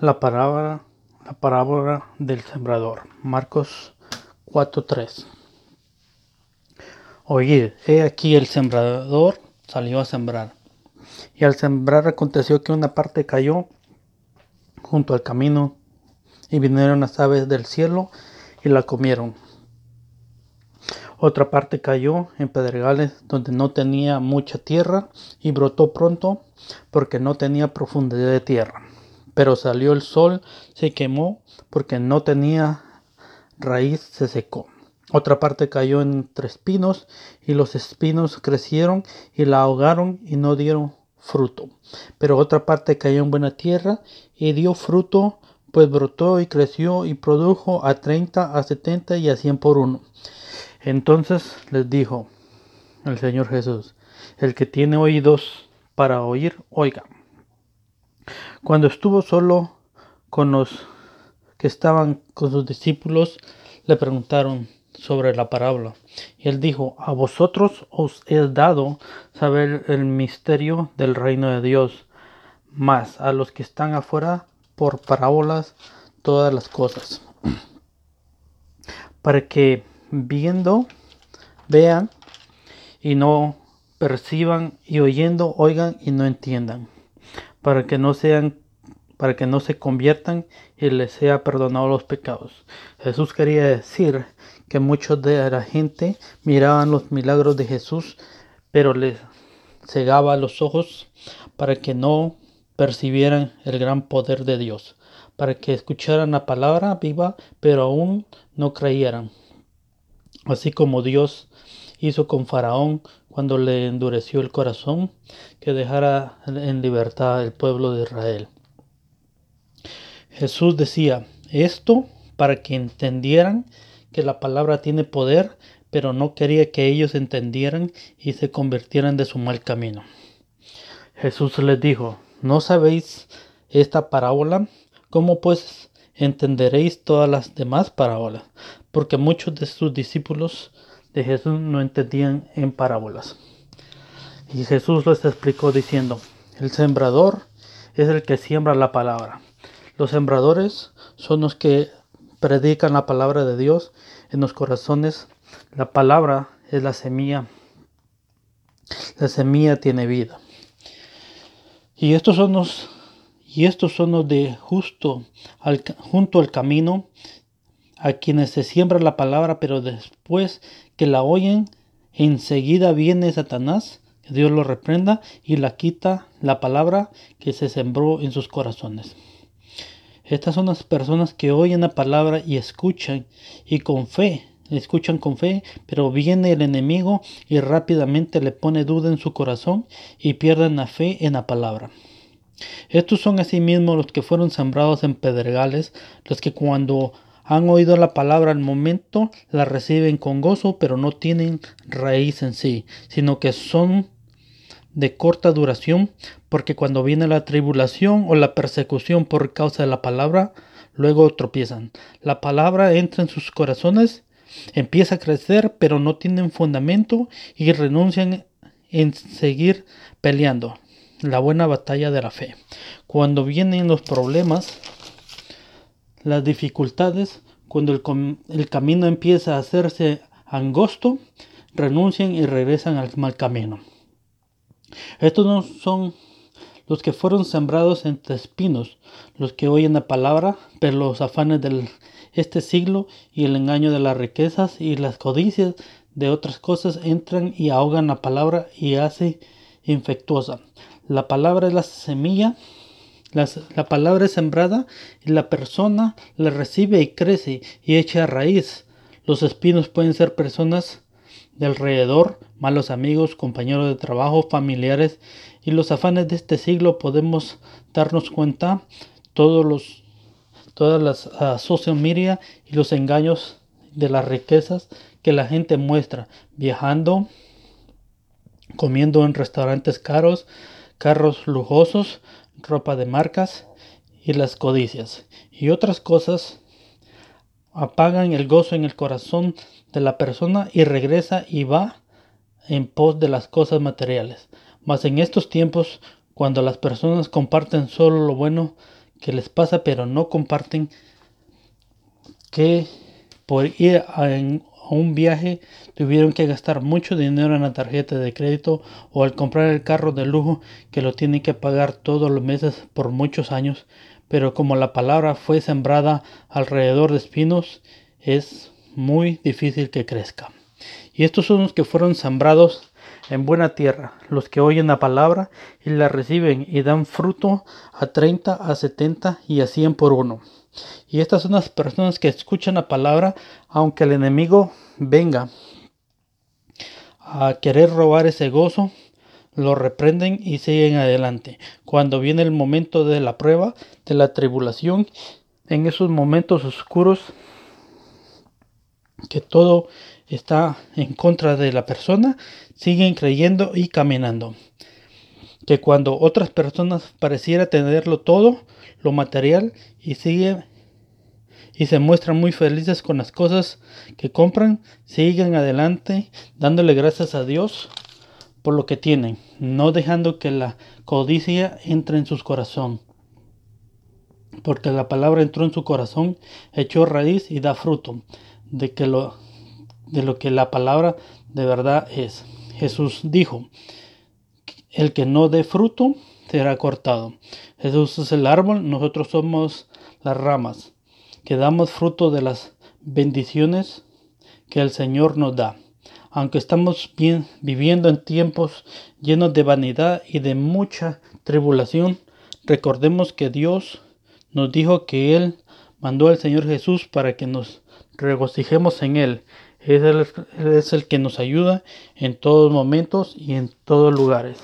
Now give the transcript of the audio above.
La parábola, la del sembrador. Marcos 4:3. Oíd, he aquí el sembrador salió a sembrar. Y al sembrar aconteció que una parte cayó junto al camino y vinieron las aves del cielo y la comieron. Otra parte cayó en pedregales donde no tenía mucha tierra y brotó pronto porque no tenía profundidad de tierra. Pero salió el sol, se quemó porque no tenía raíz, se secó. Otra parte cayó entre espinos y los espinos crecieron y la ahogaron y no dieron fruto. Pero otra parte cayó en buena tierra y dio fruto, pues brotó y creció y produjo a treinta, a setenta y a cien por uno. Entonces les dijo el Señor Jesús, el que tiene oídos para oír, oiga. Cuando estuvo solo con los que estaban con sus discípulos, le preguntaron sobre la parábola. Y él dijo, a vosotros os he dado saber el misterio del reino de Dios, mas a los que están afuera por parábolas todas las cosas, para que viendo, vean y no perciban y oyendo, oigan y no entiendan, para que no sean para que no se conviertan y les sea perdonado los pecados. Jesús quería decir que muchos de la gente miraban los milagros de Jesús, pero les cegaba los ojos para que no percibieran el gran poder de Dios, para que escucharan la palabra viva, pero aún no creyeran así como Dios hizo con Faraón cuando le endureció el corazón, que dejara en libertad el pueblo de Israel. Jesús decía esto para que entendieran que la palabra tiene poder, pero no quería que ellos entendieran y se convirtieran de su mal camino. Jesús les dijo, ¿no sabéis esta parábola? ¿Cómo pues entenderéis todas las demás parábolas? porque muchos de sus discípulos de Jesús no entendían en parábolas. Y Jesús les explicó diciendo, el sembrador es el que siembra la palabra. Los sembradores son los que predican la palabra de Dios en los corazones. La palabra es la semilla. La semilla tiene vida. Y estos son los y estos son los de justo junto al camino a quienes se siembra la palabra, pero después que la oyen, enseguida viene Satanás, que Dios lo reprenda, y la quita la palabra que se sembró en sus corazones. Estas son las personas que oyen la palabra y escuchan, y con fe, escuchan con fe, pero viene el enemigo y rápidamente le pone duda en su corazón y pierden la fe en la palabra. Estos son asimismo los que fueron sembrados en pedregales, los que cuando han oído la palabra al momento, la reciben con gozo, pero no tienen raíz en sí, sino que son de corta duración, porque cuando viene la tribulación o la persecución por causa de la palabra, luego tropiezan. La palabra entra en sus corazones, empieza a crecer, pero no tienen fundamento y renuncian en seguir peleando la buena batalla de la fe. Cuando vienen los problemas, las dificultades, cuando el, camino empieza a hacerse angosto, renuncian y regresan al mal camino. Estos no son los que fueron sembrados entre espinos, los que oyen la palabra, pero los afanes de este siglo y el engaño de las riquezas y las codicias de otras cosas entran y ahogan la palabra y hace infectuosa. La palabra es la semilla la palabra es sembrada y la persona la recibe y crece y echa raíz. Los espinos pueden ser personas de alrededor, malos amigos, compañeros de trabajo, familiares y los afanes de este siglo podemos darnos cuenta todos los todas las uh, social media y los engaños de las riquezas que la gente muestra viajando, comiendo en restaurantes caros, carros lujosos, ropa de marcas y las codicias y otras cosas apagan el gozo en el corazón de la persona y regresa y va en pos de las cosas materiales. Mas en estos tiempos, cuando las personas comparten solo lo bueno que les pasa, pero no comparten que por ir a, un viaje tuvieron que gastar mucho dinero en la tarjeta de crédito o al comprar el carro de lujo que lo tienen que pagar todos los meses por muchos años, pero como la palabra fue sembrada alrededor de espinos, es muy difícil que crezca. Y estos son los que fueron sembrados en buena tierra, los que oyen la palabra y la reciben y dan fruto a 30, a 70 y a 100 por uno. Y estas son las personas que escuchan la palabra, aunque el enemigo venga a querer robar ese gozo, lo reprenden y siguen adelante. Cuando viene el momento de la prueba, de la tribulación, en esos momentos oscuros, que todo está en contra de la persona, siguen creyendo y caminando. Que cuando otras personas pareciera tenerlo todo, lo material, y sigue y se muestran muy felices con las cosas que compran, siguen adelante dándole gracias a Dios por lo que tienen, no dejando que la codicia entre en sus corazón. Porque la palabra entró en su corazón, echó raíz y da fruto de que lo de lo que la palabra de verdad es. Jesús dijo, el que no dé fruto será cortado. Jesús es el árbol, nosotros somos las ramas, que damos fruto de las bendiciones que el Señor nos da. Aunque estamos viviendo en tiempos llenos de vanidad y de mucha tribulación, recordemos que Dios nos dijo que Él mandó al Señor Jesús para que nos regocijemos en Él. Es es el que nos ayuda en todos momentos y en todos lugares.